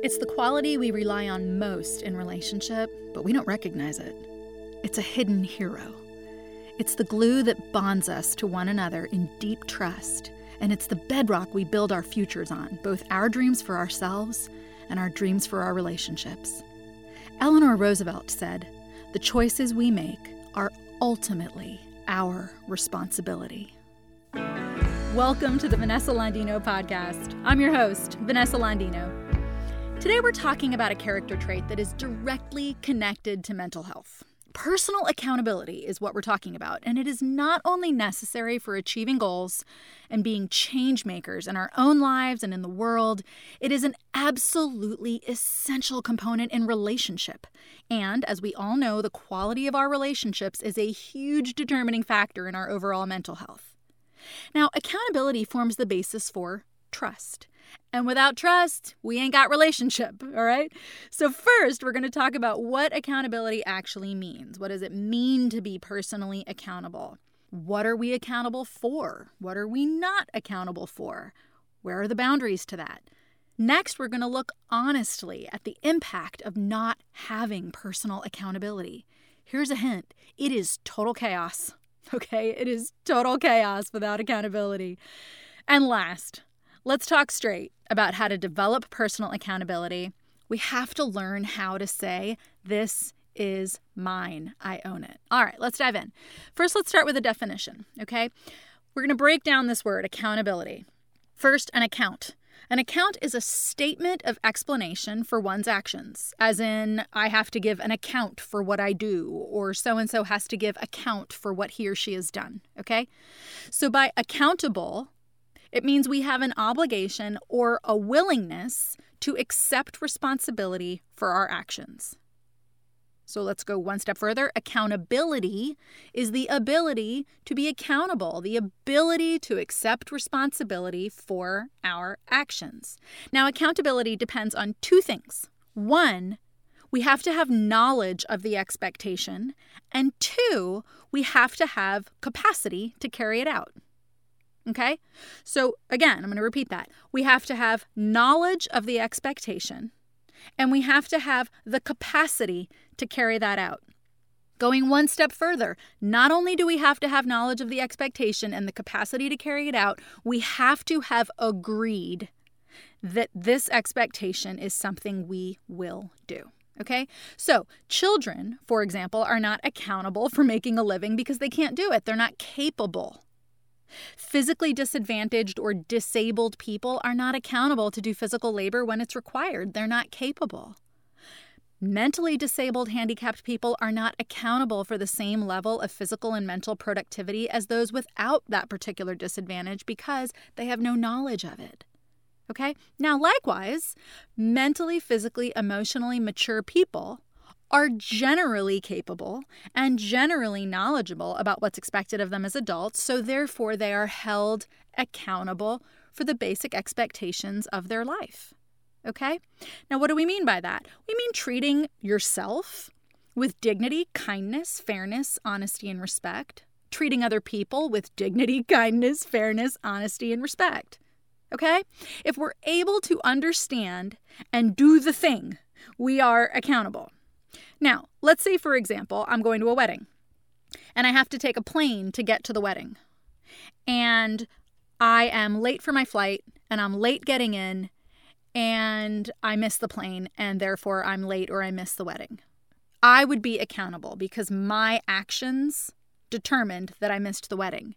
It's the quality we rely on most in relationship, but we don't recognize it. It's a hidden hero. It's the glue that bonds us to one another in deep trust, and it's the bedrock we build our futures on, both our dreams for ourselves and our dreams for our relationships. Eleanor Roosevelt said, The choices we make are ultimately our responsibility. Welcome to the Vanessa Landino podcast. I'm your host, Vanessa Landino. Today we're talking about a character trait that is directly connected to mental health. Personal accountability is what we're talking about, and it is not only necessary for achieving goals and being change makers in our own lives and in the world, it is an absolutely essential component in relationship. And as we all know, the quality of our relationships is a huge determining factor in our overall mental health. Now, accountability forms the basis for trust. And without trust, we ain't got relationship, all right? So first, we're going to talk about what accountability actually means. What does it mean to be personally accountable? What are we accountable for? What are we not accountable for? Where are the boundaries to that? Next, we're going to look honestly at the impact of not having personal accountability. Here's a hint it is total chaos. Okay, it is total chaos without accountability. And last, Let's talk straight about how to develop personal accountability. We have to learn how to say, This is mine. I own it. All right, let's dive in. First, let's start with a definition, okay? We're going to break down this word, accountability. First, an account. An account is a statement of explanation for one's actions, as in, I have to give an account for what I do, or so and so has to give account for what he or she has done. Okay? So, by accountable, it means we have an obligation or a willingness to accept responsibility for our actions. So let's go one step further. Accountability is the ability to be accountable, the ability to accept responsibility for our actions. Now, accountability depends on two things. One, we have to have knowledge of the expectation, and two, we have to have capacity to carry it out. Okay? So again, I'm going to repeat that. We have to have knowledge of the expectation and we have to have the capacity to carry that out. Going one step further, not only do we have to have knowledge of the expectation and the capacity to carry it out, we have to have agreed that this expectation is something we will do. Okay? So, children, for example, are not accountable for making a living because they can't do it. They're not capable. Physically disadvantaged or disabled people are not accountable to do physical labor when it's required. They're not capable. Mentally disabled handicapped people are not accountable for the same level of physical and mental productivity as those without that particular disadvantage because they have no knowledge of it. Okay? Now, likewise, mentally, physically, emotionally mature people are generally capable and generally knowledgeable about what's expected of them as adults, so therefore they are held accountable for the basic expectations of their life. Okay? Now, what do we mean by that? We mean treating yourself with dignity, kindness, fairness, honesty, and respect. Treating other people with dignity, kindness, fairness, honesty, and respect. Okay? If we're able to understand and do the thing, we are accountable. Now, let's say, for example, I'm going to a wedding and I have to take a plane to get to the wedding. And I am late for my flight and I'm late getting in and I miss the plane and therefore I'm late or I miss the wedding. I would be accountable because my actions determined that I missed the wedding.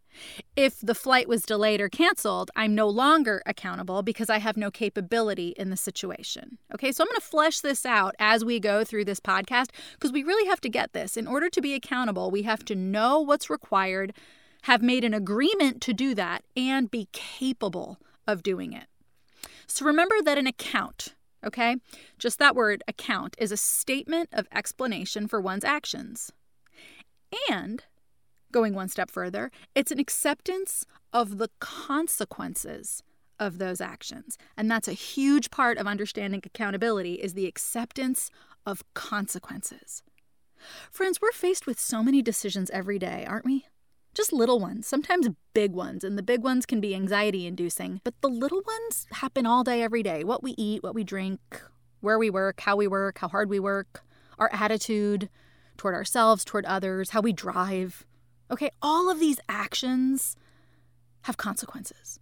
If the flight was delayed or canceled, I'm no longer accountable because I have no capability in the situation. Okay, so I'm going to flesh this out as we go through this podcast because we really have to get this. In order to be accountable, we have to know what's required, have made an agreement to do that, and be capable of doing it. So remember that an account, okay, just that word account, is a statement of explanation for one's actions. And Going one step further, it's an acceptance of the consequences of those actions. And that's a huge part of understanding accountability is the acceptance of consequences. Friends, we're faced with so many decisions every day, aren't we? Just little ones, sometimes big ones, and the big ones can be anxiety inducing, but the little ones happen all day, every day. What we eat, what we drink, where we work, how we work, how hard we work, our attitude toward ourselves, toward others, how we drive. Okay, all of these actions have consequences.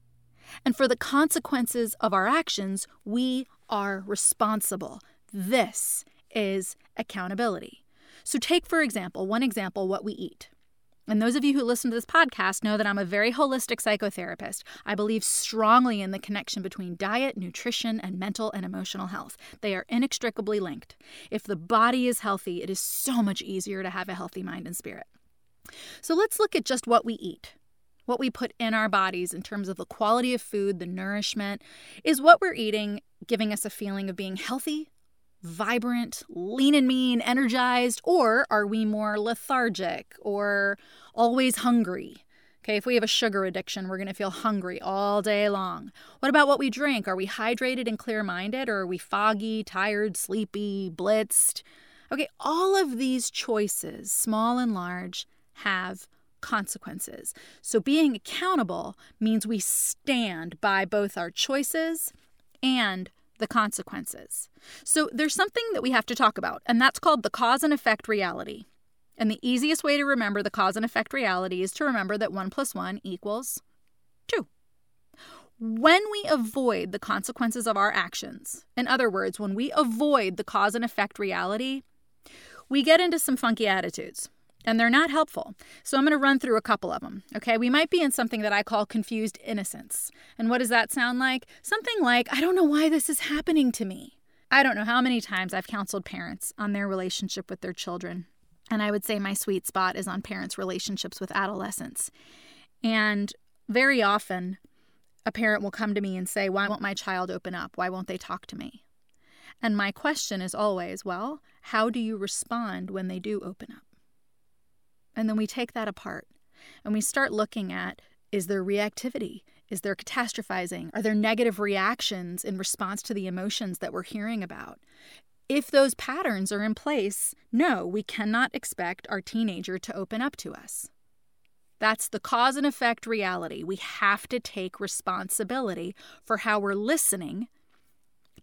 And for the consequences of our actions, we are responsible. This is accountability. So, take for example, one example, what we eat. And those of you who listen to this podcast know that I'm a very holistic psychotherapist. I believe strongly in the connection between diet, nutrition, and mental and emotional health. They are inextricably linked. If the body is healthy, it is so much easier to have a healthy mind and spirit. So let's look at just what we eat. What we put in our bodies in terms of the quality of food, the nourishment. Is what we're eating giving us a feeling of being healthy, vibrant, lean and mean, energized, or are we more lethargic or always hungry? Okay, if we have a sugar addiction, we're going to feel hungry all day long. What about what we drink? Are we hydrated and clear minded, or are we foggy, tired, sleepy, blitzed? Okay, all of these choices, small and large, have consequences. So being accountable means we stand by both our choices and the consequences. So there's something that we have to talk about, and that's called the cause and effect reality. And the easiest way to remember the cause and effect reality is to remember that 1 plus 1 equals 2. When we avoid the consequences of our actions, in other words, when we avoid the cause and effect reality, we get into some funky attitudes and they're not helpful. So I'm going to run through a couple of them. Okay, we might be in something that I call confused innocence. And what does that sound like? Something like, I don't know why this is happening to me. I don't know how many times I've counseled parents on their relationship with their children. And I would say my sweet spot is on parents' relationships with adolescents. And very often, a parent will come to me and say, Why won't my child open up? Why won't they talk to me? And my question is always, Well, how do you respond when they do open up? And then we take that apart and we start looking at is there reactivity? Is there catastrophizing? Are there negative reactions in response to the emotions that we're hearing about? If those patterns are in place, no, we cannot expect our teenager to open up to us. That's the cause and effect reality. We have to take responsibility for how we're listening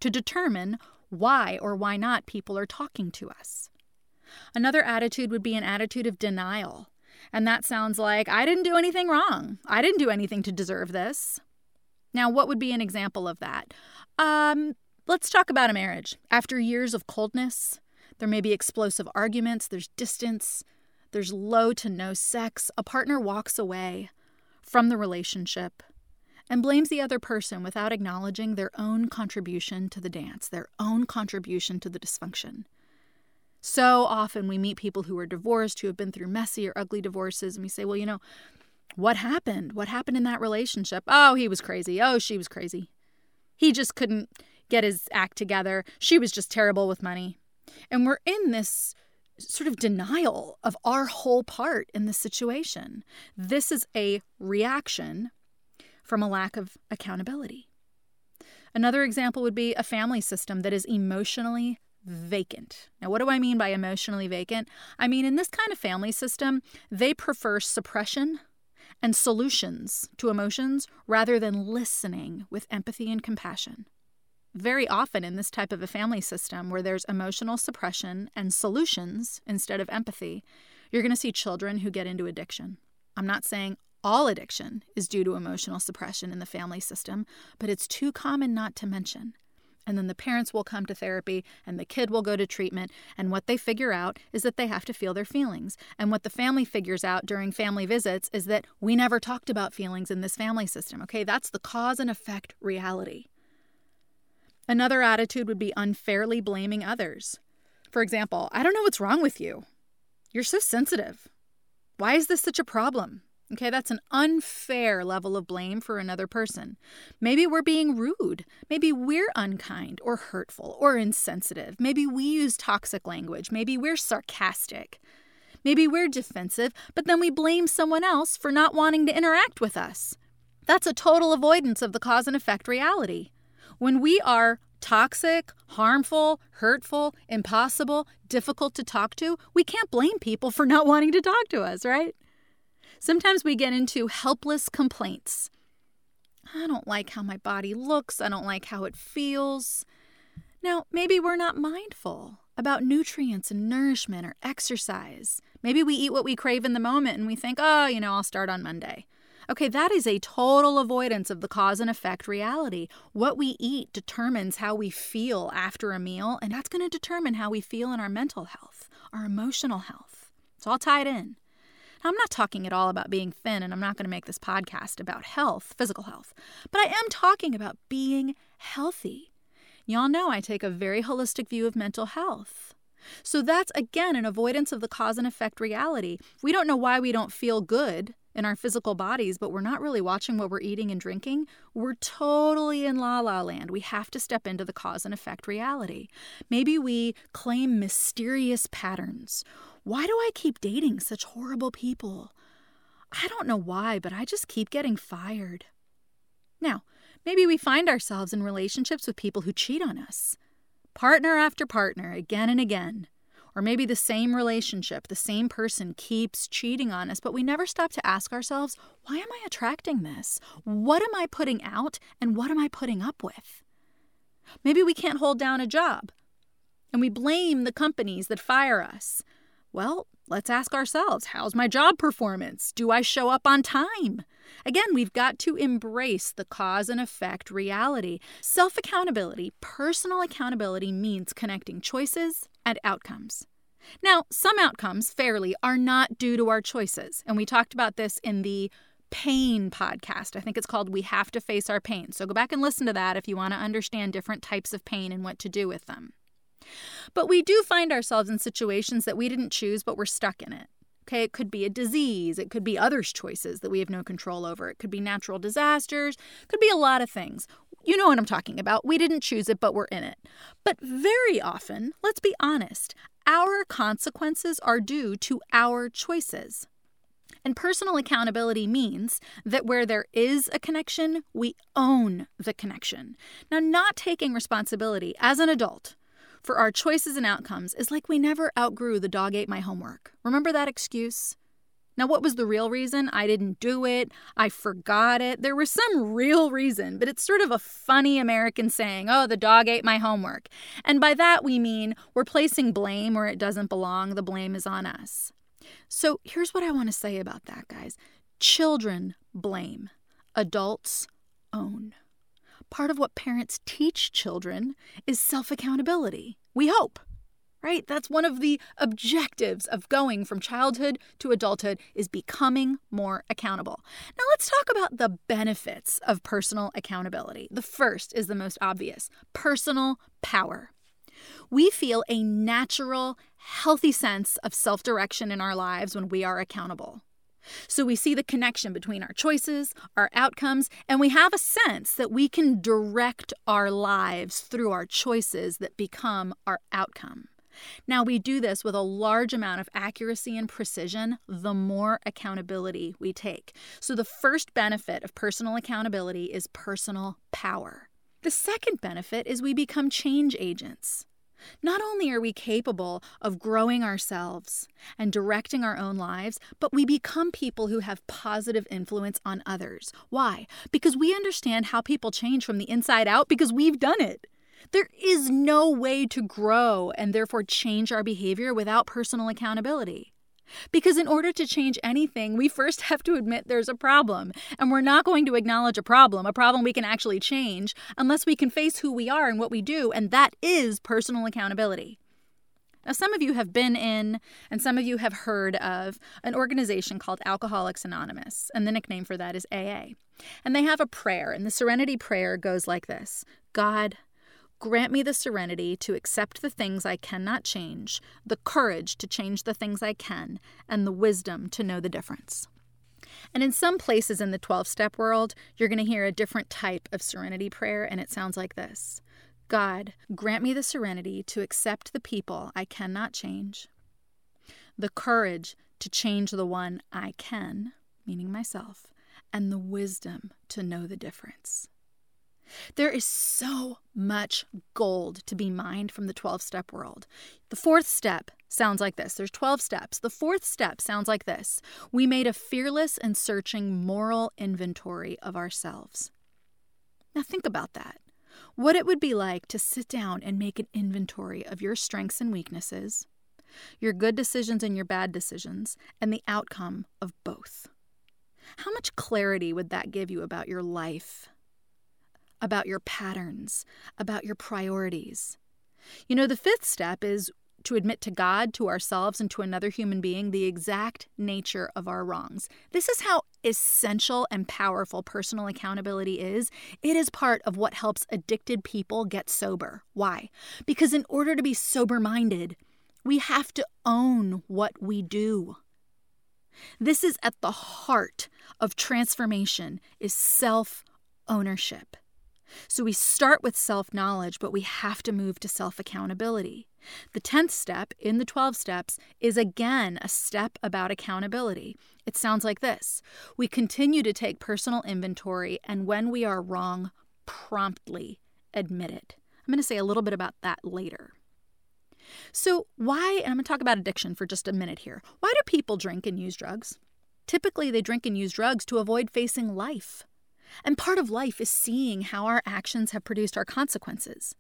to determine why or why not people are talking to us. Another attitude would be an attitude of denial. And that sounds like, I didn't do anything wrong. I didn't do anything to deserve this. Now, what would be an example of that? Um, let's talk about a marriage. After years of coldness, there may be explosive arguments, there's distance, there's low to no sex. A partner walks away from the relationship and blames the other person without acknowledging their own contribution to the dance, their own contribution to the dysfunction. So often we meet people who are divorced, who have been through messy or ugly divorces, and we say, well, you know, what happened? What happened in that relationship? Oh, he was crazy. Oh, she was crazy. He just couldn't get his act together. She was just terrible with money. And we're in this sort of denial of our whole part in the situation. This is a reaction from a lack of accountability. Another example would be a family system that is emotionally vacant. Now, what do I mean by emotionally vacant? I mean, in this kind of family system, they prefer suppression and solutions to emotions rather than listening with empathy and compassion. Very often, in this type of a family system where there's emotional suppression and solutions instead of empathy, you're going to see children who get into addiction. I'm not saying all addiction is due to emotional suppression in the family system, but it's too common not to mention. And then the parents will come to therapy and the kid will go to treatment. And what they figure out is that they have to feel their feelings. And what the family figures out during family visits is that we never talked about feelings in this family system. Okay, that's the cause and effect reality. Another attitude would be unfairly blaming others. For example, I don't know what's wrong with you. You're so sensitive. Why is this such a problem? Okay, that's an unfair level of blame for another person. Maybe we're being rude. Maybe we're unkind or hurtful or insensitive. Maybe we use toxic language. Maybe we're sarcastic. Maybe we're defensive, but then we blame someone else for not wanting to interact with us. That's a total avoidance of the cause and effect reality. When we are toxic, harmful, hurtful, impossible, difficult to talk to, we can't blame people for not wanting to talk to us, right? Sometimes we get into helpless complaints. I don't like how my body looks. I don't like how it feels. Now, maybe we're not mindful about nutrients and nourishment or exercise. Maybe we eat what we crave in the moment and we think, oh, you know, I'll start on Monday. Okay, that is a total avoidance of the cause and effect reality. What we eat determines how we feel after a meal, and that's going to determine how we feel in our mental health, our emotional health. It's all tied in. Now, I'm not talking at all about being thin, and I'm not going to make this podcast about health, physical health, but I am talking about being healthy. Y'all know I take a very holistic view of mental health. So that's again an avoidance of the cause and effect reality. We don't know why we don't feel good in our physical bodies, but we're not really watching what we're eating and drinking, we're totally in la la land. We have to step into the cause and effect reality. Maybe we claim mysterious patterns. Why do I keep dating such horrible people? I don't know why, but I just keep getting fired. Now, maybe we find ourselves in relationships with people who cheat on us. Partner after partner, again and again. Or maybe the same relationship, the same person keeps cheating on us, but we never stop to ask ourselves, why am I attracting this? What am I putting out and what am I putting up with? Maybe we can't hold down a job and we blame the companies that fire us. Well, let's ask ourselves how's my job performance? Do I show up on time? Again, we've got to embrace the cause and effect reality. Self accountability, personal accountability means connecting choices and outcomes. Now, some outcomes, fairly, are not due to our choices. And we talked about this in the pain podcast. I think it's called We Have to Face Our Pain. So go back and listen to that if you want to understand different types of pain and what to do with them. But we do find ourselves in situations that we didn't choose, but we're stuck in it. Okay, it could be a disease, it could be others' choices that we have no control over, it could be natural disasters, it could be a lot of things. You know what I'm talking about. We didn't choose it, but we're in it. But very often, let's be honest, our consequences are due to our choices. And personal accountability means that where there is a connection, we own the connection. Now, not taking responsibility as an adult for our choices and outcomes is like we never outgrew the dog ate my homework. Remember that excuse? Now, what was the real reason? I didn't do it. I forgot it. There was some real reason, but it's sort of a funny American saying, oh, the dog ate my homework. And by that, we mean we're placing blame where it doesn't belong. The blame is on us. So here's what I want to say about that, guys children blame, adults own. Part of what parents teach children is self accountability. We hope right? That's one of the objectives of going from childhood to adulthood is becoming more accountable. Now let's talk about the benefits of personal accountability. The first is the most obvious, personal power. We feel a natural, healthy sense of self-direction in our lives when we are accountable. So we see the connection between our choices, our outcomes, and we have a sense that we can direct our lives through our choices that become our outcome. Now, we do this with a large amount of accuracy and precision the more accountability we take. So, the first benefit of personal accountability is personal power. The second benefit is we become change agents. Not only are we capable of growing ourselves and directing our own lives, but we become people who have positive influence on others. Why? Because we understand how people change from the inside out because we've done it. There is no way to grow and therefore change our behavior without personal accountability. Because in order to change anything, we first have to admit there's a problem. And we're not going to acknowledge a problem, a problem we can actually change, unless we can face who we are and what we do, and that is personal accountability. Now, some of you have been in, and some of you have heard of, an organization called Alcoholics Anonymous, and the nickname for that is AA. And they have a prayer, and the Serenity Prayer goes like this God, Grant me the serenity to accept the things I cannot change, the courage to change the things I can, and the wisdom to know the difference. And in some places in the 12 step world, you're going to hear a different type of serenity prayer, and it sounds like this God, grant me the serenity to accept the people I cannot change, the courage to change the one I can, meaning myself, and the wisdom to know the difference. There is so much gold to be mined from the 12 step world. The fourth step sounds like this there's 12 steps. The fourth step sounds like this We made a fearless and searching moral inventory of ourselves. Now, think about that. what it would be like to sit down and make an inventory of your strengths and weaknesses, your good decisions and your bad decisions, and the outcome of both. How much clarity would that give you about your life, about your patterns, about your priorities? You know, the fifth step is to admit to God, to ourselves, and to another human being the exact nature of our wrongs. This is how essential and powerful personal accountability is. It is part of what helps addicted people get sober. Why? Because in order to be sober minded, we have to own what we do. This is at the heart of transformation is self ownership. So we start with self knowledge, but we have to move to self accountability. The 10th step in the 12 steps is again a step about accountability. It sounds like this We continue to take personal inventory, and when we are wrong, promptly admit it. I'm going to say a little bit about that later. So, why, and I'm going to talk about addiction for just a minute here. Why do people drink and use drugs? Typically, they drink and use drugs to avoid facing life. And part of life is seeing how our actions have produced our consequences.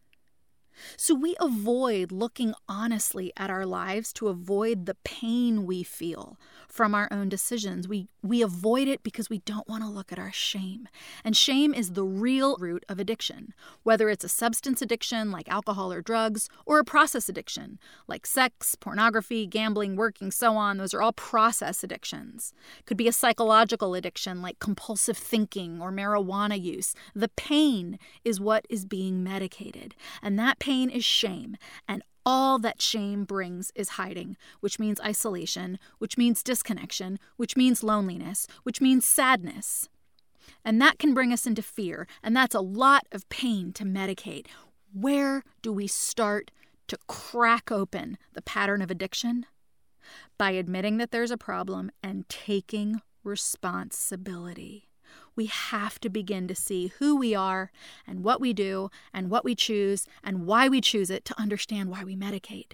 So we avoid looking honestly at our lives to avoid the pain we feel from our own decisions. We, we avoid it because we don't want to look at our shame. And shame is the real root of addiction, whether it's a substance addiction like alcohol or drugs, or a process addiction like sex, pornography, gambling, working, so on. Those are all process addictions. Could be a psychological addiction like compulsive thinking or marijuana use. The pain is what is being medicated. And that pain is shame, and all that shame brings is hiding, which means isolation, which means disconnection, which means loneliness, which means sadness. And that can bring us into fear, and that's a lot of pain to medicate. Where do we start to crack open the pattern of addiction? By admitting that there's a problem and taking responsibility we have to begin to see who we are and what we do and what we choose and why we choose it to understand why we medicate.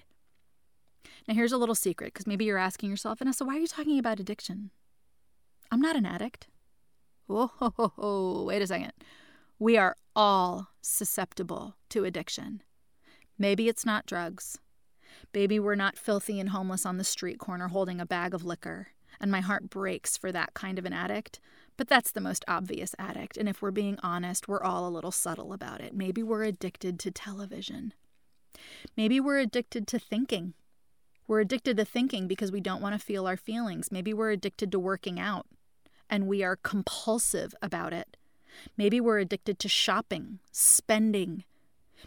Now, here's a little secret because maybe you're asking yourself, Vanessa, why are you talking about addiction? I'm not an addict. Whoa, ho, ho, ho, wait a second. We are all susceptible to addiction. Maybe it's not drugs. Maybe we're not filthy and homeless on the street corner holding a bag of liquor, and my heart breaks for that kind of an addict. But that's the most obvious addict, and if we're being honest, we're all a little subtle about it. Maybe we're addicted to television. Maybe we're addicted to thinking. We're addicted to thinking because we don't want to feel our feelings. Maybe we're addicted to working out and we are compulsive about it. Maybe we're addicted to shopping, spending.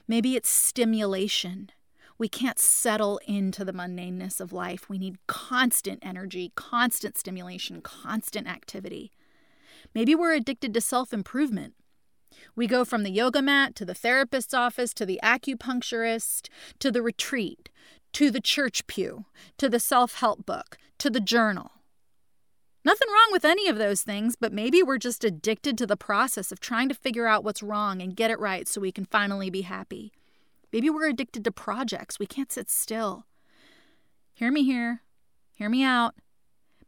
Maybe it's stimulation. We can't settle into the mundaneness of life. We need constant energy, constant stimulation, constant activity. Maybe we're addicted to self improvement. We go from the yoga mat to the therapist's office to the acupuncturist to the retreat to the church pew to the self help book to the journal. Nothing wrong with any of those things, but maybe we're just addicted to the process of trying to figure out what's wrong and get it right so we can finally be happy. Maybe we're addicted to projects. We can't sit still. Hear me here. Hear me out.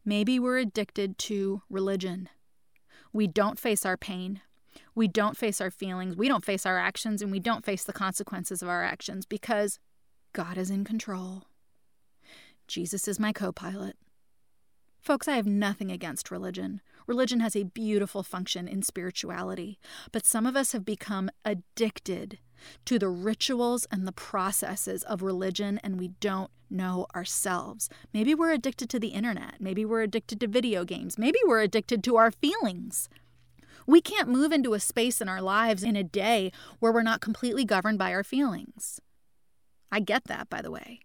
Maybe we're addicted to religion. We don't face our pain. We don't face our feelings. We don't face our actions, and we don't face the consequences of our actions because God is in control. Jesus is my co pilot. Folks, I have nothing against religion. Religion has a beautiful function in spirituality, but some of us have become addicted to the rituals and the processes of religion, and we don't know ourselves. Maybe we're addicted to the internet. Maybe we're addicted to video games. Maybe we're addicted to our feelings. We can't move into a space in our lives in a day where we're not completely governed by our feelings. I get that, by the way.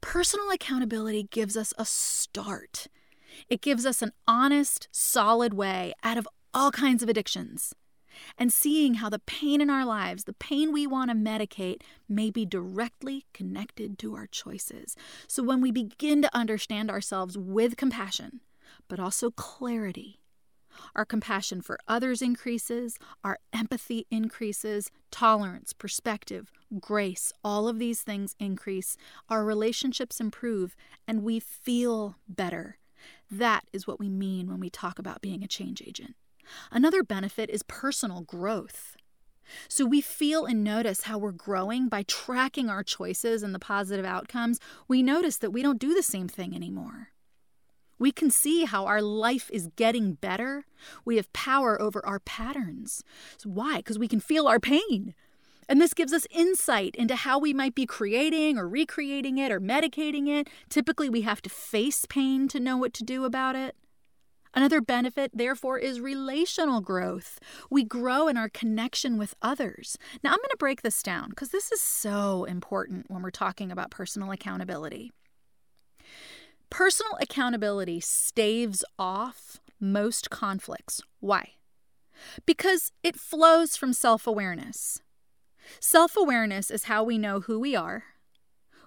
Personal accountability gives us a start. It gives us an honest, solid way out of all kinds of addictions and seeing how the pain in our lives, the pain we want to medicate, may be directly connected to our choices. So when we begin to understand ourselves with compassion, but also clarity, our compassion for others increases, our empathy increases, tolerance, perspective, grace, all of these things increase, our relationships improve, and we feel better. That is what we mean when we talk about being a change agent. Another benefit is personal growth. So we feel and notice how we're growing by tracking our choices and the positive outcomes. We notice that we don't do the same thing anymore. We can see how our life is getting better. We have power over our patterns. So why? Because we can feel our pain. And this gives us insight into how we might be creating or recreating it or medicating it. Typically, we have to face pain to know what to do about it. Another benefit, therefore, is relational growth. We grow in our connection with others. Now, I'm going to break this down because this is so important when we're talking about personal accountability. Personal accountability staves off most conflicts. Why? Because it flows from self awareness. Self awareness is how we know who we are,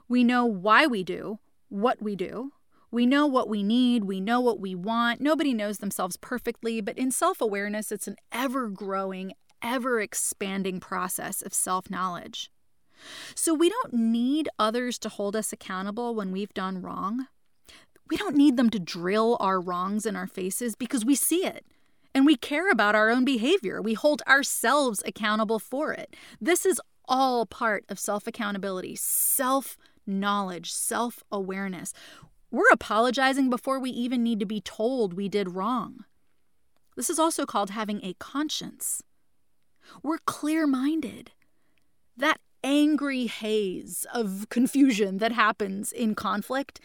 we know why we do what we do, we know what we need, we know what we want. Nobody knows themselves perfectly, but in self awareness, it's an ever growing, ever expanding process of self knowledge. So we don't need others to hold us accountable when we've done wrong. We don't need them to drill our wrongs in our faces because we see it and we care about our own behavior. We hold ourselves accountable for it. This is all part of self accountability, self knowledge, self awareness. We're apologizing before we even need to be told we did wrong. This is also called having a conscience. We're clear minded. That angry haze of confusion that happens in conflict,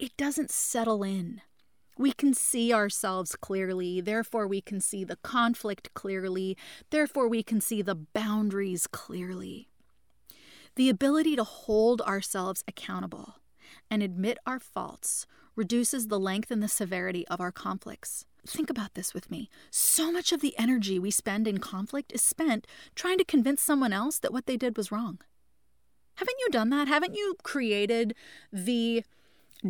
it doesn't settle in. We can see ourselves clearly, therefore, we can see the conflict clearly, therefore, we can see the boundaries clearly. The ability to hold ourselves accountable and admit our faults reduces the length and the severity of our conflicts. Think about this with me. So much of the energy we spend in conflict is spent trying to convince someone else that what they did was wrong. Haven't you done that? Haven't you created the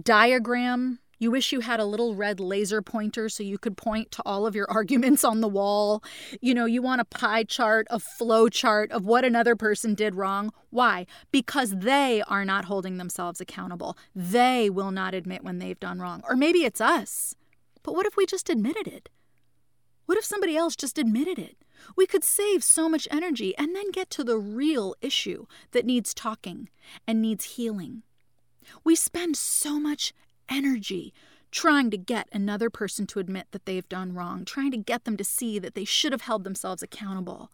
diagram you wish you had a little red laser pointer so you could point to all of your arguments on the wall. You know, you want a pie chart, a flow chart of what another person did wrong. Why? Because they are not holding themselves accountable. They will not admit when they've done wrong. Or maybe it's us. But what if we just admitted it? What if somebody else just admitted it? We could save so much energy and then get to the real issue that needs talking and needs healing. We spend so much energy trying to get another person to admit that they've done wrong, trying to get them to see that they should have held themselves accountable.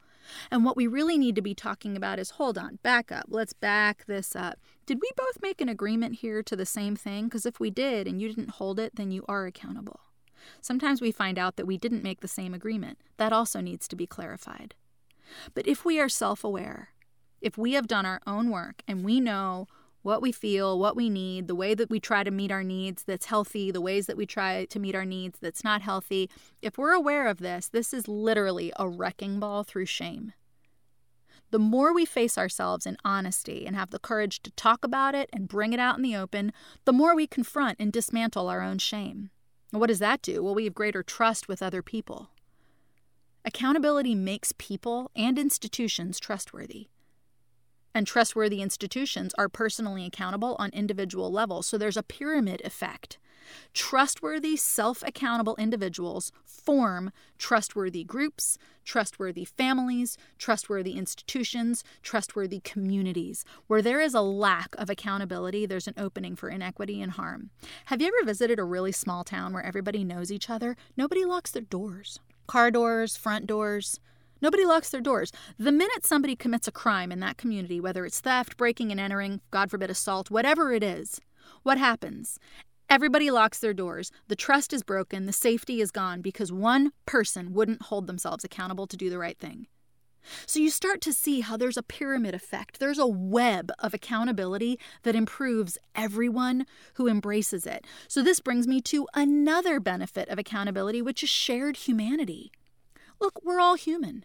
And what we really need to be talking about is hold on, back up. Let's back this up. Did we both make an agreement here to the same thing? Because if we did and you didn't hold it, then you are accountable. Sometimes we find out that we didn't make the same agreement. That also needs to be clarified. But if we are self aware, if we have done our own work and we know what we feel, what we need, the way that we try to meet our needs that's healthy, the ways that we try to meet our needs that's not healthy. If we're aware of this, this is literally a wrecking ball through shame. The more we face ourselves in honesty and have the courage to talk about it and bring it out in the open, the more we confront and dismantle our own shame. What does that do? Well, we have greater trust with other people. Accountability makes people and institutions trustworthy and trustworthy institutions are personally accountable on individual levels. So there's a pyramid effect. Trustworthy, self accountable individuals form trustworthy groups, trustworthy families, trustworthy institutions, trustworthy communities. Where there is a lack of accountability, there's an opening for inequity and harm. Have you ever visited a really small town where everybody knows each other? Nobody locks their doors. Car doors, front doors, Nobody locks their doors. The minute somebody commits a crime in that community, whether it's theft, breaking and entering, God forbid assault, whatever it is, what happens? Everybody locks their doors. The trust is broken. The safety is gone because one person wouldn't hold themselves accountable to do the right thing. So you start to see how there's a pyramid effect. There's a web of accountability that improves everyone who embraces it. So this brings me to another benefit of accountability, which is shared humanity. Look, we're all human.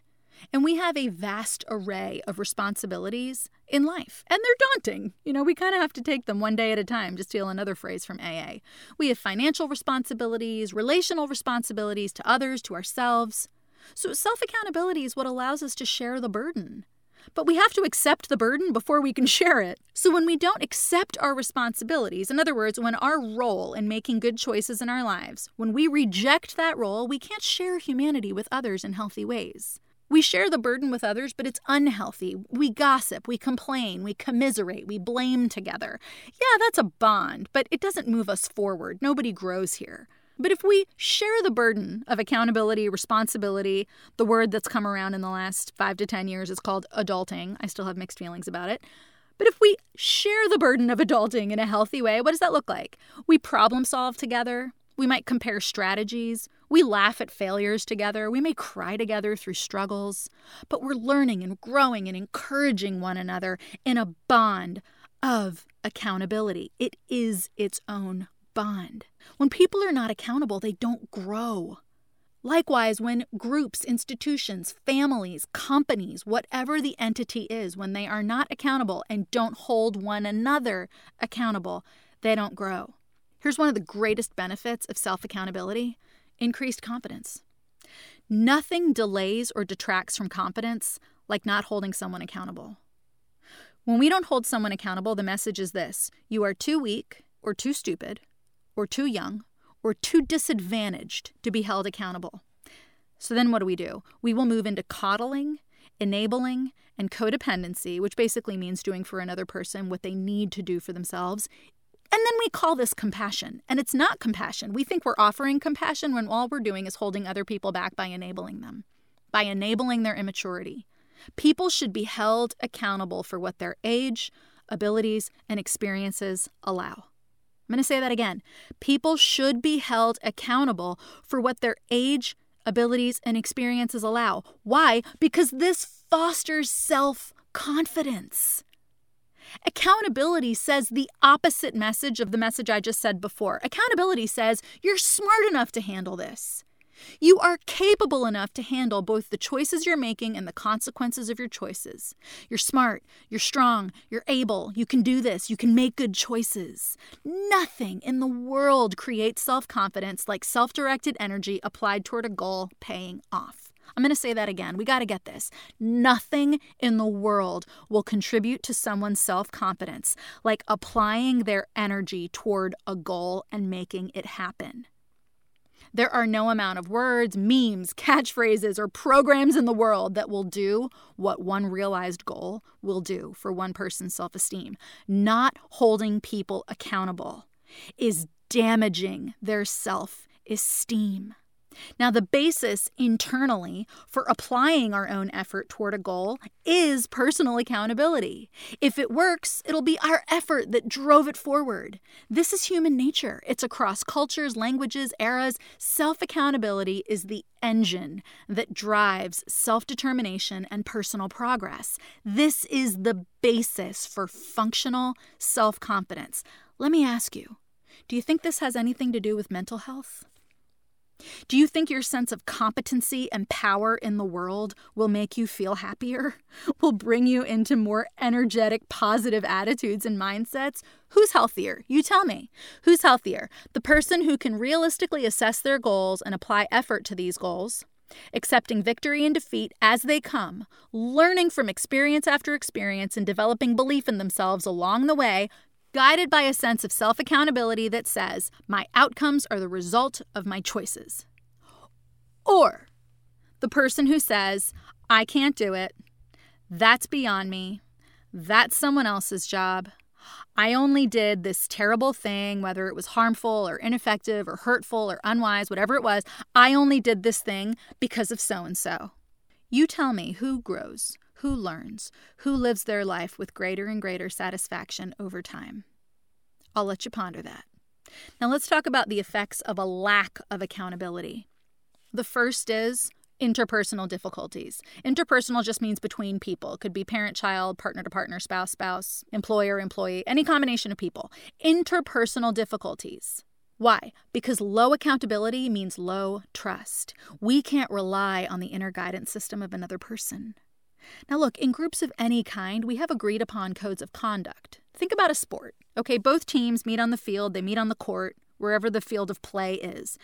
And we have a vast array of responsibilities in life, and they're daunting. You know, we kind of have to take them one day at a time, to steal another phrase from AA. We have financial responsibilities, relational responsibilities to others, to ourselves. So, self accountability is what allows us to share the burden. But we have to accept the burden before we can share it. So, when we don't accept our responsibilities, in other words, when our role in making good choices in our lives, when we reject that role, we can't share humanity with others in healthy ways. We share the burden with others, but it's unhealthy. We gossip, we complain, we commiserate, we blame together. Yeah, that's a bond, but it doesn't move us forward. Nobody grows here. But if we share the burden of accountability, responsibility, the word that's come around in the last five to 10 years is called adulting. I still have mixed feelings about it. But if we share the burden of adulting in a healthy way, what does that look like? We problem solve together. We might compare strategies. We laugh at failures together. We may cry together through struggles. But we're learning and growing and encouraging one another in a bond of accountability. It is its own bond. When people are not accountable, they don't grow. Likewise, when groups, institutions, families, companies, whatever the entity is, when they are not accountable and don't hold one another accountable, they don't grow. Here's one of the greatest benefits of self accountability increased confidence. Nothing delays or detracts from confidence like not holding someone accountable. When we don't hold someone accountable, the message is this you are too weak or too stupid or too young or too disadvantaged to be held accountable. So then what do we do? We will move into coddling, enabling, and codependency, which basically means doing for another person what they need to do for themselves. And then we call this compassion. And it's not compassion. We think we're offering compassion when all we're doing is holding other people back by enabling them, by enabling their immaturity. People should be held accountable for what their age, abilities, and experiences allow. I'm going to say that again. People should be held accountable for what their age, abilities, and experiences allow. Why? Because this fosters self confidence. Accountability says the opposite message of the message I just said before. Accountability says you're smart enough to handle this. You are capable enough to handle both the choices you're making and the consequences of your choices. You're smart, you're strong, you're able, you can do this, you can make good choices. Nothing in the world creates self confidence like self directed energy applied toward a goal paying off. I'm going to say that again. We got to get this. Nothing in the world will contribute to someone's self confidence like applying their energy toward a goal and making it happen. There are no amount of words, memes, catchphrases, or programs in the world that will do what one realized goal will do for one person's self esteem. Not holding people accountable is damaging their self esteem. Now, the basis internally for applying our own effort toward a goal is personal accountability. If it works, it'll be our effort that drove it forward. This is human nature, it's across cultures, languages, eras. Self accountability is the engine that drives self determination and personal progress. This is the basis for functional self confidence. Let me ask you do you think this has anything to do with mental health? Do you think your sense of competency and power in the world will make you feel happier? Will bring you into more energetic, positive attitudes and mindsets? Who's healthier? You tell me. Who's healthier? The person who can realistically assess their goals and apply effort to these goals, accepting victory and defeat as they come, learning from experience after experience, and developing belief in themselves along the way, guided by a sense of self accountability that says, my outcomes are the result of my choices. Or the person who says, I can't do it, that's beyond me, that's someone else's job. I only did this terrible thing, whether it was harmful or ineffective or hurtful or unwise, whatever it was. I only did this thing because of so and so. You tell me who grows, who learns, who lives their life with greater and greater satisfaction over time. I'll let you ponder that. Now, let's talk about the effects of a lack of accountability. The first is interpersonal difficulties. Interpersonal just means between people. It could be parent child, partner to partner, spouse spouse, employer employee, any combination of people. Interpersonal difficulties. Why? Because low accountability means low trust. We can't rely on the inner guidance system of another person. Now, look, in groups of any kind, we have agreed upon codes of conduct. Think about a sport. Okay, both teams meet on the field, they meet on the court, wherever the field of play is.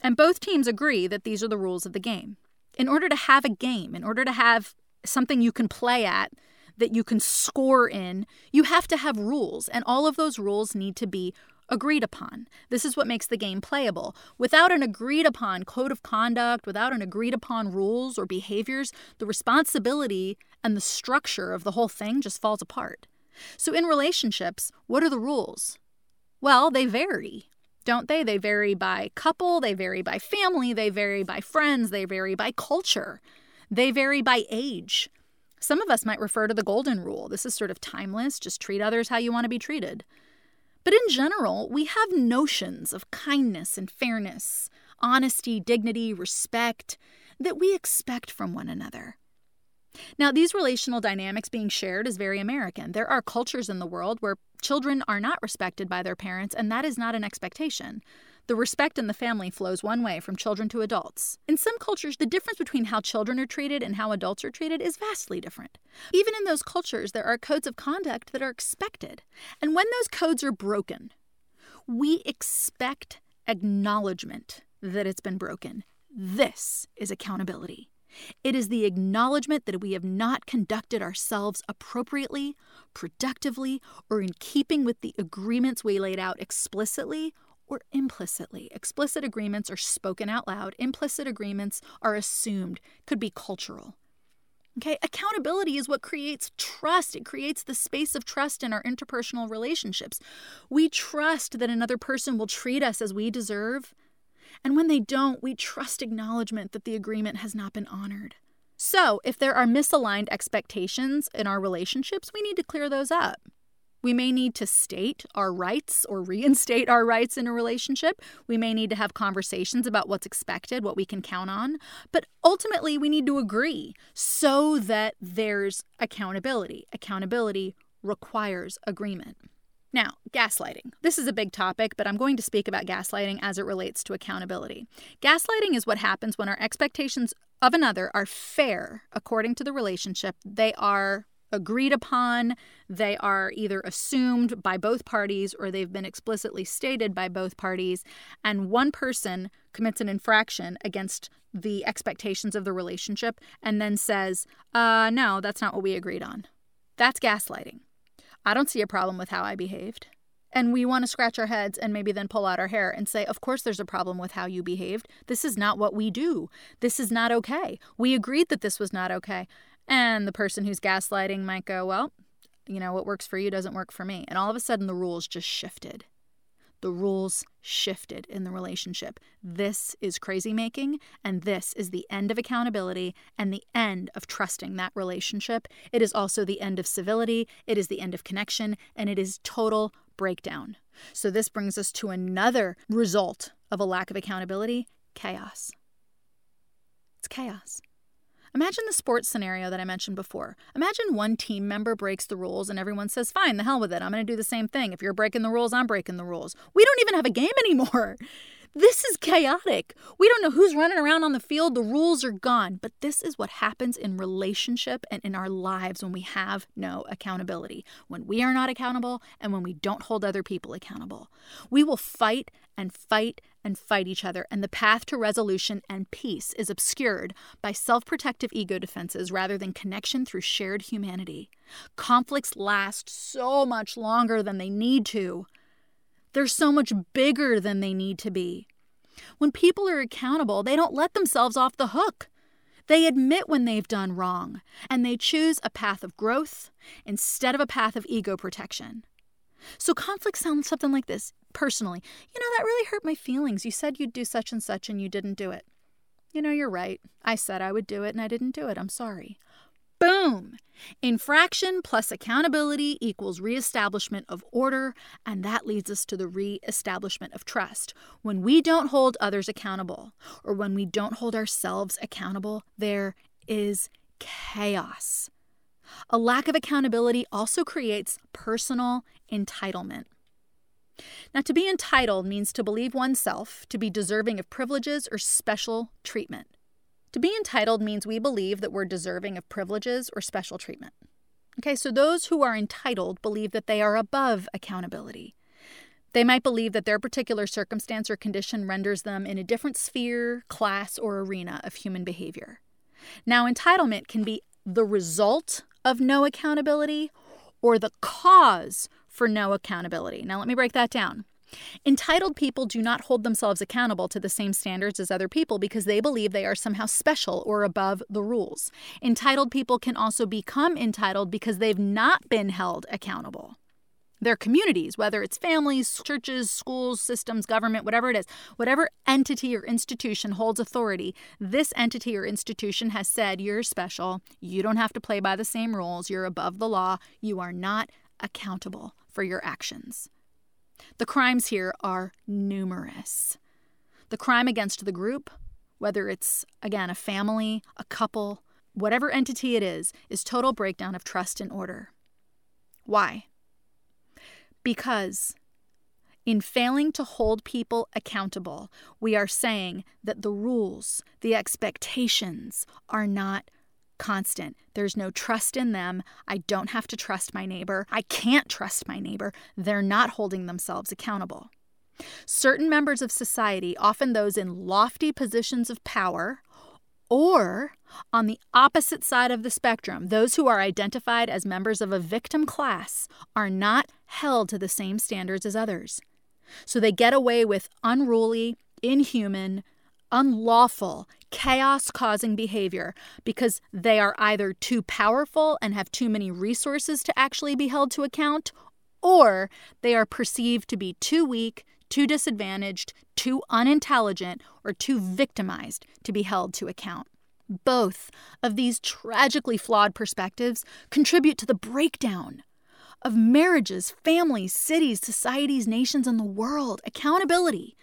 And both teams agree that these are the rules of the game. In order to have a game, in order to have something you can play at, that you can score in, you have to have rules, and all of those rules need to be agreed upon. This is what makes the game playable. Without an agreed upon code of conduct, without an agreed upon rules or behaviors, the responsibility and the structure of the whole thing just falls apart. So, in relationships, what are the rules? Well, they vary, don't they? They vary by couple, they vary by family, they vary by friends, they vary by culture, they vary by age. Some of us might refer to the golden rule. This is sort of timeless, just treat others how you want to be treated. But in general, we have notions of kindness and fairness, honesty, dignity, respect that we expect from one another. Now, these relational dynamics being shared is very American. There are cultures in the world where children are not respected by their parents, and that is not an expectation. The respect in the family flows one way from children to adults. In some cultures, the difference between how children are treated and how adults are treated is vastly different. Even in those cultures, there are codes of conduct that are expected. And when those codes are broken, we expect acknowledgement that it's been broken. This is accountability. It is the acknowledgement that we have not conducted ourselves appropriately, productively, or in keeping with the agreements we laid out explicitly or implicitly. Explicit agreements are spoken out loud, implicit agreements are assumed, could be cultural. Okay, accountability is what creates trust. It creates the space of trust in our interpersonal relationships. We trust that another person will treat us as we deserve. And when they don't, we trust acknowledgement that the agreement has not been honored. So, if there are misaligned expectations in our relationships, we need to clear those up. We may need to state our rights or reinstate our rights in a relationship. We may need to have conversations about what's expected, what we can count on. But ultimately, we need to agree so that there's accountability. Accountability requires agreement. Now, gaslighting. This is a big topic, but I'm going to speak about gaslighting as it relates to accountability. Gaslighting is what happens when our expectations of another are fair according to the relationship. They are agreed upon, they are either assumed by both parties or they've been explicitly stated by both parties, and one person commits an infraction against the expectations of the relationship and then says, uh, no, that's not what we agreed on. That's gaslighting. I don't see a problem with how I behaved. And we want to scratch our heads and maybe then pull out our hair and say, Of course, there's a problem with how you behaved. This is not what we do. This is not okay. We agreed that this was not okay. And the person who's gaslighting might go, well, you know, what works for you doesn't work for me. And all of a sudden, the rules just shifted. The rules shifted in the relationship. This is crazy making, and this is the end of accountability and the end of trusting that relationship. It is also the end of civility, it is the end of connection, and it is total breakdown. So, this brings us to another result of a lack of accountability chaos. It's chaos. Imagine the sports scenario that I mentioned before. Imagine one team member breaks the rules and everyone says, fine, the hell with it. I'm going to do the same thing. If you're breaking the rules, I'm breaking the rules. We don't even have a game anymore. This is chaotic. We don't know who's running around on the field. The rules are gone. But this is what happens in relationship and in our lives when we have no accountability, when we are not accountable, and when we don't hold other people accountable. We will fight and fight and fight each other, and the path to resolution and peace is obscured by self protective ego defenses rather than connection through shared humanity. Conflicts last so much longer than they need to they're so much bigger than they need to be. When people are accountable, they don't let themselves off the hook. They admit when they've done wrong, and they choose a path of growth instead of a path of ego protection. So conflict sounds something like this personally. You know, that really hurt my feelings. You said you'd do such and such, and you didn't do it. You know, you're right. I said I would do it, and I didn't do it. I'm sorry. Boom! Infraction plus accountability equals reestablishment of order, and that leads us to the reestablishment of trust. When we don't hold others accountable, or when we don't hold ourselves accountable, there is chaos. A lack of accountability also creates personal entitlement. Now, to be entitled means to believe oneself to be deserving of privileges or special treatment. To be entitled means we believe that we're deserving of privileges or special treatment. Okay, so those who are entitled believe that they are above accountability. They might believe that their particular circumstance or condition renders them in a different sphere, class, or arena of human behavior. Now, entitlement can be the result of no accountability or the cause for no accountability. Now, let me break that down. Entitled people do not hold themselves accountable to the same standards as other people because they believe they are somehow special or above the rules. Entitled people can also become entitled because they've not been held accountable. Their communities, whether it's families, churches, schools, systems, government, whatever it is, whatever entity or institution holds authority, this entity or institution has said you're special, you don't have to play by the same rules, you're above the law, you are not accountable for your actions. The crimes here are numerous. The crime against the group, whether it's, again, a family, a couple, whatever entity it is, is total breakdown of trust and order. Why? Because in failing to hold people accountable, we are saying that the rules, the expectations are not constant. There's no trust in them. I don't have to trust my neighbor. I can't trust my neighbor. They're not holding themselves accountable. Certain members of society, often those in lofty positions of power, or on the opposite side of the spectrum, those who are identified as members of a victim class, are not held to the same standards as others. So they get away with unruly, inhuman, unlawful, chaos causing behavior because they are either too powerful and have too many resources to actually be held to account, or they are perceived to be too weak, too disadvantaged, too unintelligent, or too victimized to be held to account. Both of these tragically flawed perspectives contribute to the breakdown of marriages, families, cities, societies, nations, and the world. Accountability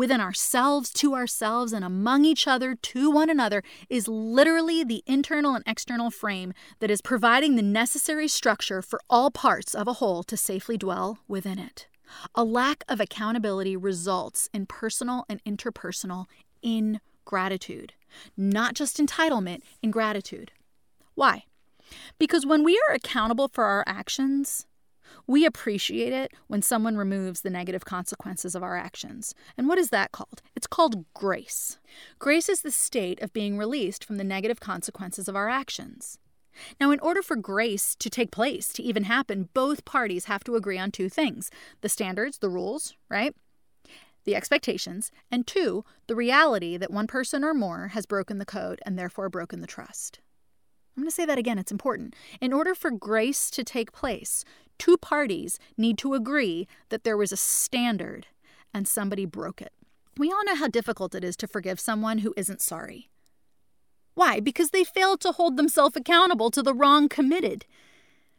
within ourselves, to ourselves, and among each other, to one another, is literally the internal and external frame that is providing the necessary structure for all parts of a whole to safely dwell within it. A lack of accountability results in personal and interpersonal ingratitude, not just entitlement, ingratitude. Why? Because when we are accountable for our actions, we appreciate it when someone removes the negative consequences of our actions. And what is that called? It's called grace. Grace is the state of being released from the negative consequences of our actions. Now, in order for grace to take place, to even happen, both parties have to agree on two things the standards, the rules, right? The expectations, and two, the reality that one person or more has broken the code and therefore broken the trust. I'm going to say that again, it's important. In order for grace to take place, two parties need to agree that there was a standard and somebody broke it. We all know how difficult it is to forgive someone who isn't sorry. Why? Because they failed to hold themselves accountable to the wrong committed.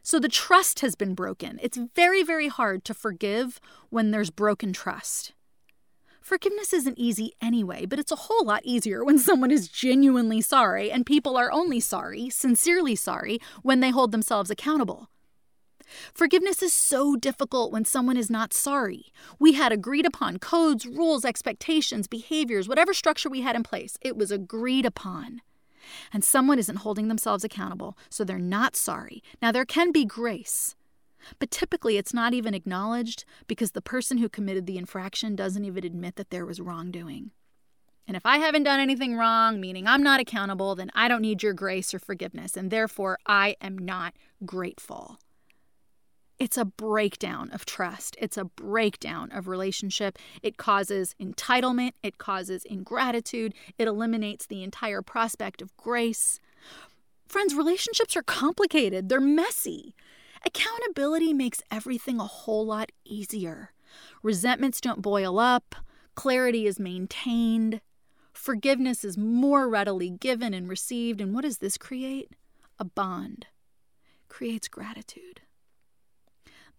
So the trust has been broken. It's very, very hard to forgive when there's broken trust. Forgiveness isn't easy anyway, but it's a whole lot easier when someone is genuinely sorry and people are only sorry, sincerely sorry, when they hold themselves accountable. Forgiveness is so difficult when someone is not sorry. We had agreed upon codes, rules, expectations, behaviors, whatever structure we had in place, it was agreed upon. And someone isn't holding themselves accountable, so they're not sorry. Now, there can be grace, but typically it's not even acknowledged because the person who committed the infraction doesn't even admit that there was wrongdoing. And if I haven't done anything wrong, meaning I'm not accountable, then I don't need your grace or forgiveness, and therefore I am not grateful. It's a breakdown of trust. It's a breakdown of relationship. It causes entitlement. It causes ingratitude. It eliminates the entire prospect of grace. Friends, relationships are complicated, they're messy. Accountability makes everything a whole lot easier. Resentments don't boil up, clarity is maintained, forgiveness is more readily given and received. And what does this create? A bond. Creates gratitude.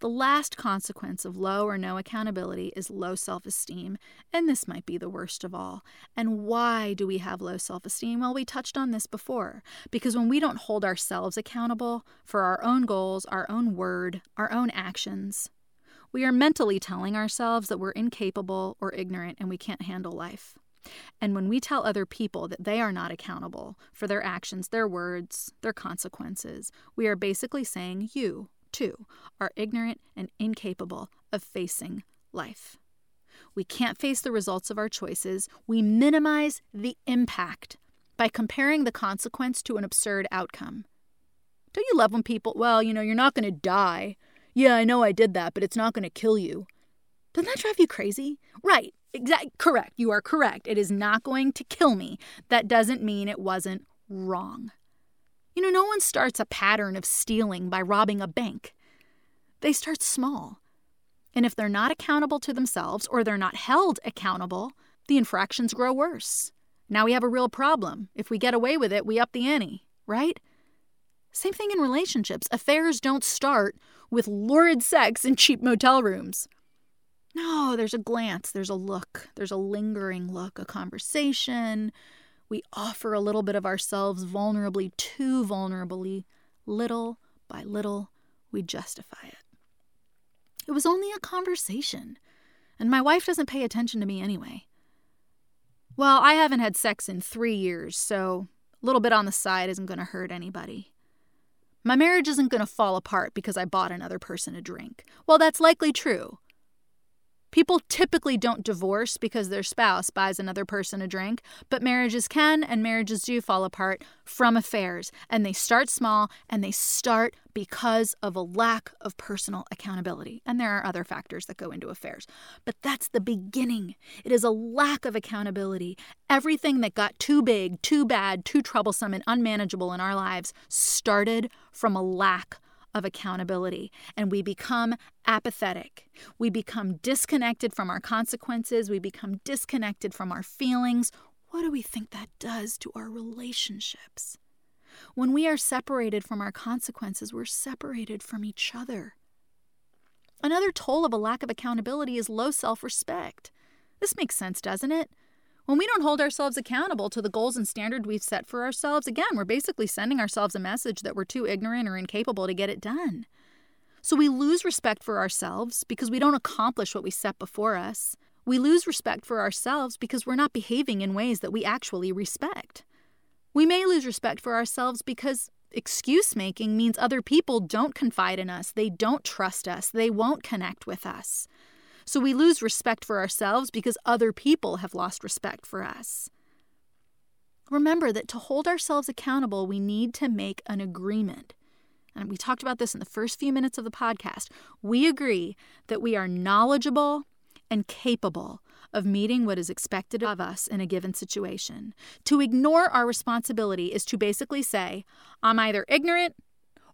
The last consequence of low or no accountability is low self esteem, and this might be the worst of all. And why do we have low self esteem? Well, we touched on this before. Because when we don't hold ourselves accountable for our own goals, our own word, our own actions, we are mentally telling ourselves that we're incapable or ignorant and we can't handle life. And when we tell other people that they are not accountable for their actions, their words, their consequences, we are basically saying, You, too, are ignorant and incapable of facing life. We can't face the results of our choices. We minimize the impact by comparing the consequence to an absurd outcome. Don't you love when people, well, you know, you're not going to die. Yeah, I know I did that, but it's not going to kill you. Doesn't that drive you crazy? Right. Exact correct. You are correct. It is not going to kill me. That doesn't mean it wasn't wrong. You know, no one starts a pattern of stealing by robbing a bank. They start small. And if they're not accountable to themselves or they're not held accountable, the infractions grow worse. Now we have a real problem. If we get away with it, we up the ante, right? Same thing in relationships. Affairs don't start with lurid sex in cheap motel rooms. No, there's a glance, there's a look, there's a lingering look, a conversation. We offer a little bit of ourselves vulnerably, too vulnerably. Little by little, we justify it. It was only a conversation, and my wife doesn't pay attention to me anyway. Well, I haven't had sex in three years, so a little bit on the side isn't going to hurt anybody. My marriage isn't going to fall apart because I bought another person a drink. Well, that's likely true. People typically don't divorce because their spouse buys another person a drink, but marriages can and marriages do fall apart from affairs. And they start small and they start because of a lack of personal accountability. And there are other factors that go into affairs. But that's the beginning. It is a lack of accountability. Everything that got too big, too bad, too troublesome, and unmanageable in our lives started from a lack of accountability and we become apathetic. We become disconnected from our consequences. We become disconnected from our feelings. What do we think that does to our relationships? When we are separated from our consequences, we're separated from each other. Another toll of a lack of accountability is low self respect. This makes sense, doesn't it? When we don't hold ourselves accountable to the goals and standard we've set for ourselves, again, we're basically sending ourselves a message that we're too ignorant or incapable to get it done. So we lose respect for ourselves because we don't accomplish what we set before us. We lose respect for ourselves because we're not behaving in ways that we actually respect. We may lose respect for ourselves because excuse making means other people don't confide in us, they don't trust us, they won't connect with us. So we lose respect for ourselves because other people have lost respect for us. Remember that to hold ourselves accountable, we need to make an agreement. And we talked about this in the first few minutes of the podcast. We agree that we are knowledgeable and capable of meeting what is expected of us in a given situation. To ignore our responsibility is to basically say, I'm either ignorant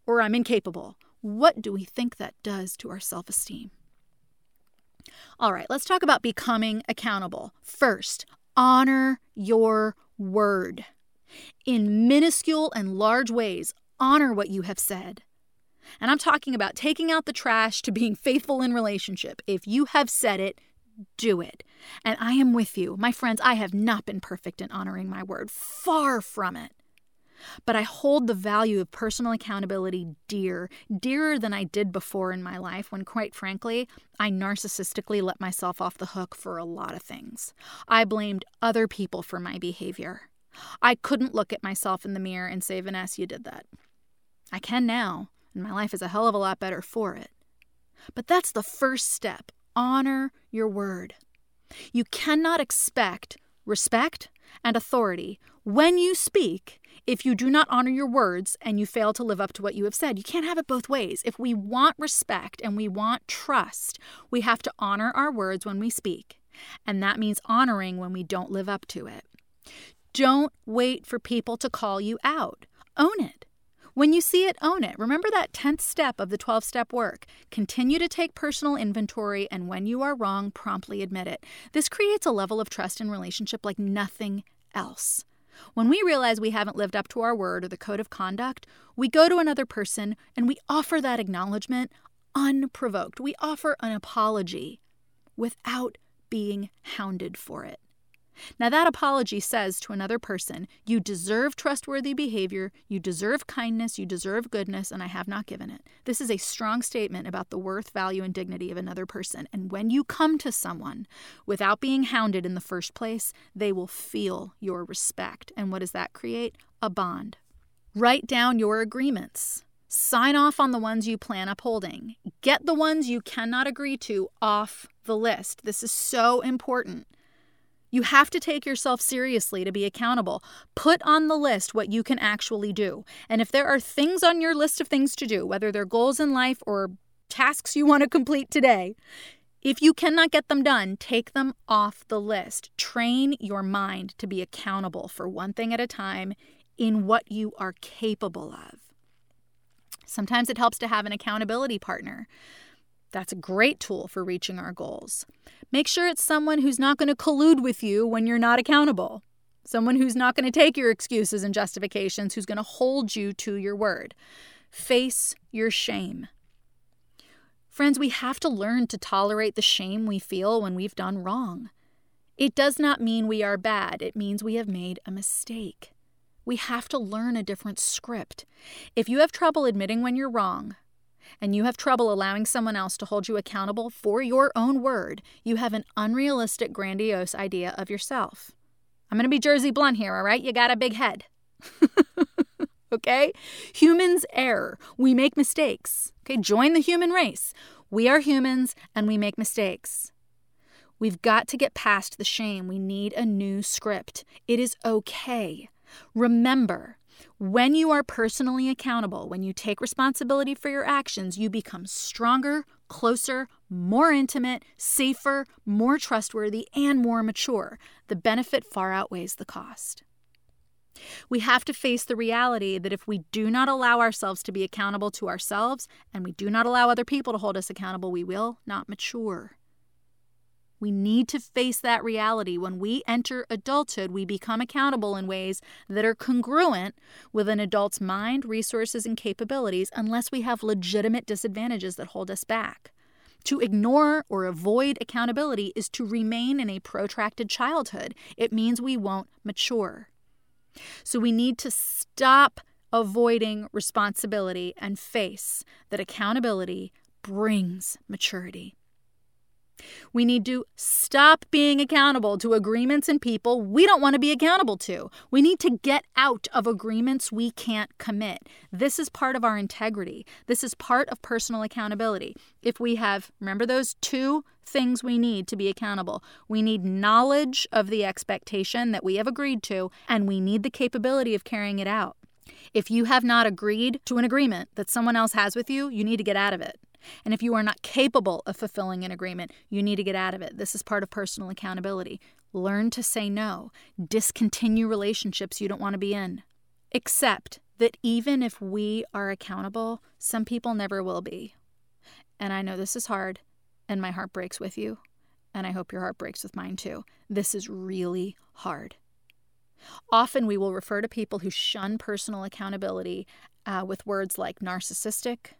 or I'm incapable. What do we think that does to our self esteem? All right, let's talk about becoming accountable. First, honor your word. In minuscule and large ways, honor what you have said. And I'm talking about taking out the trash to being faithful in relationship. If you have said it, do it. And I am with you. My friends, I have not been perfect in honoring my word. Far from it. But I hold the value of personal accountability dear, dearer than I did before in my life when, quite frankly, I narcissistically let myself off the hook for a lot of things. I blamed other people for my behavior. I couldn't look at myself in the mirror and say, Vanessa, you did that. I can now, and my life is a hell of a lot better for it. But that's the first step. Honor your word. You cannot expect respect and authority when you speak if you do not honor your words and you fail to live up to what you have said. You can't have it both ways. If we want respect and we want trust, we have to honor our words when we speak. And that means honoring when we don't live up to it. Don't wait for people to call you out. Own it. When you see it, own it. Remember that 10th step of the 12 step work. Continue to take personal inventory, and when you are wrong, promptly admit it. This creates a level of trust in relationship like nothing else. When we realize we haven't lived up to our word or the code of conduct, we go to another person and we offer that acknowledgement unprovoked. We offer an apology without being hounded for it. Now, that apology says to another person, You deserve trustworthy behavior, you deserve kindness, you deserve goodness, and I have not given it. This is a strong statement about the worth, value, and dignity of another person. And when you come to someone without being hounded in the first place, they will feel your respect. And what does that create? A bond. Write down your agreements. Sign off on the ones you plan upholding. Get the ones you cannot agree to off the list. This is so important. You have to take yourself seriously to be accountable. Put on the list what you can actually do. And if there are things on your list of things to do, whether they're goals in life or tasks you want to complete today, If you cannot get them done, take them off the list. Train your mind to be accountable for one thing at a time in what you are capable of. Sometimes it helps to have an accountability partner. That's a great tool for reaching our goals. Make sure it's someone who's not going to collude with you when you're not accountable. Someone who's not going to take your excuses and justifications, who's going to hold you to your word. Face your shame. Friends, we have to learn to tolerate the shame we feel when we've done wrong. It does not mean we are bad, it means we have made a mistake. We have to learn a different script. If you have trouble admitting when you're wrong, and you have trouble allowing someone else to hold you accountable for your own word, you have an unrealistic, grandiose idea of yourself. I'm going to be Jersey blunt here, all right? You got a big head. okay? Humans err. We make mistakes. Okay? Join the human race. We are humans and we make mistakes. We've got to get past the shame. We need a new script. It is okay. Remember, when you are personally accountable, when you take responsibility for your actions, you become stronger, closer, more intimate, safer, more trustworthy, and more mature. The benefit far outweighs the cost. We have to face the reality that if we do not allow ourselves to be accountable to ourselves and we do not allow other people to hold us accountable, we will not mature. We need to face that reality. When we enter adulthood, we become accountable in ways that are congruent with an adult's mind, resources, and capabilities, unless we have legitimate disadvantages that hold us back. To ignore or avoid accountability is to remain in a protracted childhood. It means we won't mature. So we need to stop avoiding responsibility and face that accountability brings maturity. We need to stop being accountable to agreements and people we don't want to be accountable to. We need to get out of agreements we can't commit. This is part of our integrity. This is part of personal accountability. If we have, remember those two things we need to be accountable we need knowledge of the expectation that we have agreed to, and we need the capability of carrying it out. If you have not agreed to an agreement that someone else has with you, you need to get out of it. And if you are not capable of fulfilling an agreement, you need to get out of it. This is part of personal accountability. Learn to say no, discontinue relationships you don't want to be in. Accept that even if we are accountable, some people never will be. And I know this is hard, and my heart breaks with you, and I hope your heart breaks with mine too. This is really hard. Often we will refer to people who shun personal accountability uh, with words like narcissistic,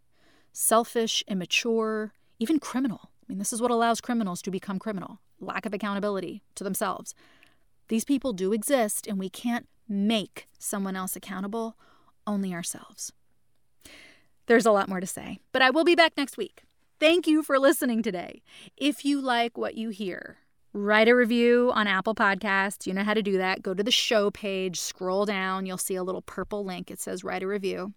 selfish, immature, even criminal. I mean, this is what allows criminals to become criminal lack of accountability to themselves. These people do exist, and we can't make someone else accountable, only ourselves. There's a lot more to say, but I will be back next week. Thank you for listening today. If you like what you hear, write a review on Apple Podcasts. You know how to do that. Go to the show page, scroll down, you'll see a little purple link. It says write a review.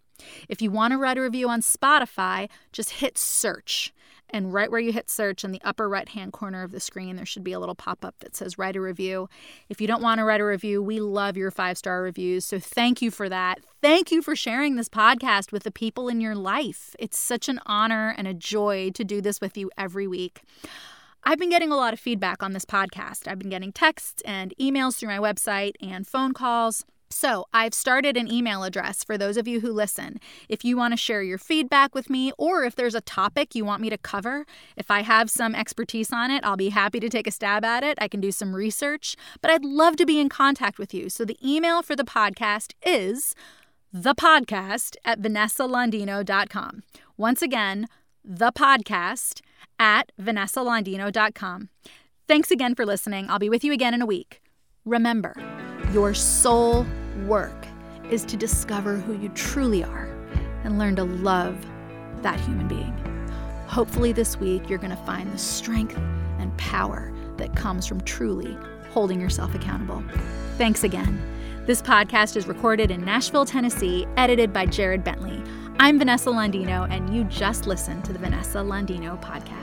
If you want to write a review on Spotify, just hit search. And right where you hit search in the upper right hand corner of the screen, there should be a little pop up that says write a review. If you don't want to write a review, we love your five star reviews. So thank you for that. Thank you for sharing this podcast with the people in your life. It's such an honor and a joy to do this with you every week. I've been getting a lot of feedback on this podcast. I've been getting texts and emails through my website and phone calls. So, I've started an email address for those of you who listen. If you want to share your feedback with me, or if there's a topic you want me to cover, if I have some expertise on it, I'll be happy to take a stab at it. I can do some research, but I'd love to be in contact with you. So, the email for the podcast is the podcast at vanessalandino.com. Once again, the podcast at vanessalandino.com. Thanks again for listening. I'll be with you again in a week. Remember, your soul work is to discover who you truly are and learn to love that human being. Hopefully, this week you're going to find the strength and power that comes from truly holding yourself accountable. Thanks again. This podcast is recorded in Nashville, Tennessee, edited by Jared Bentley. I'm Vanessa Landino, and you just listened to the Vanessa Landino podcast.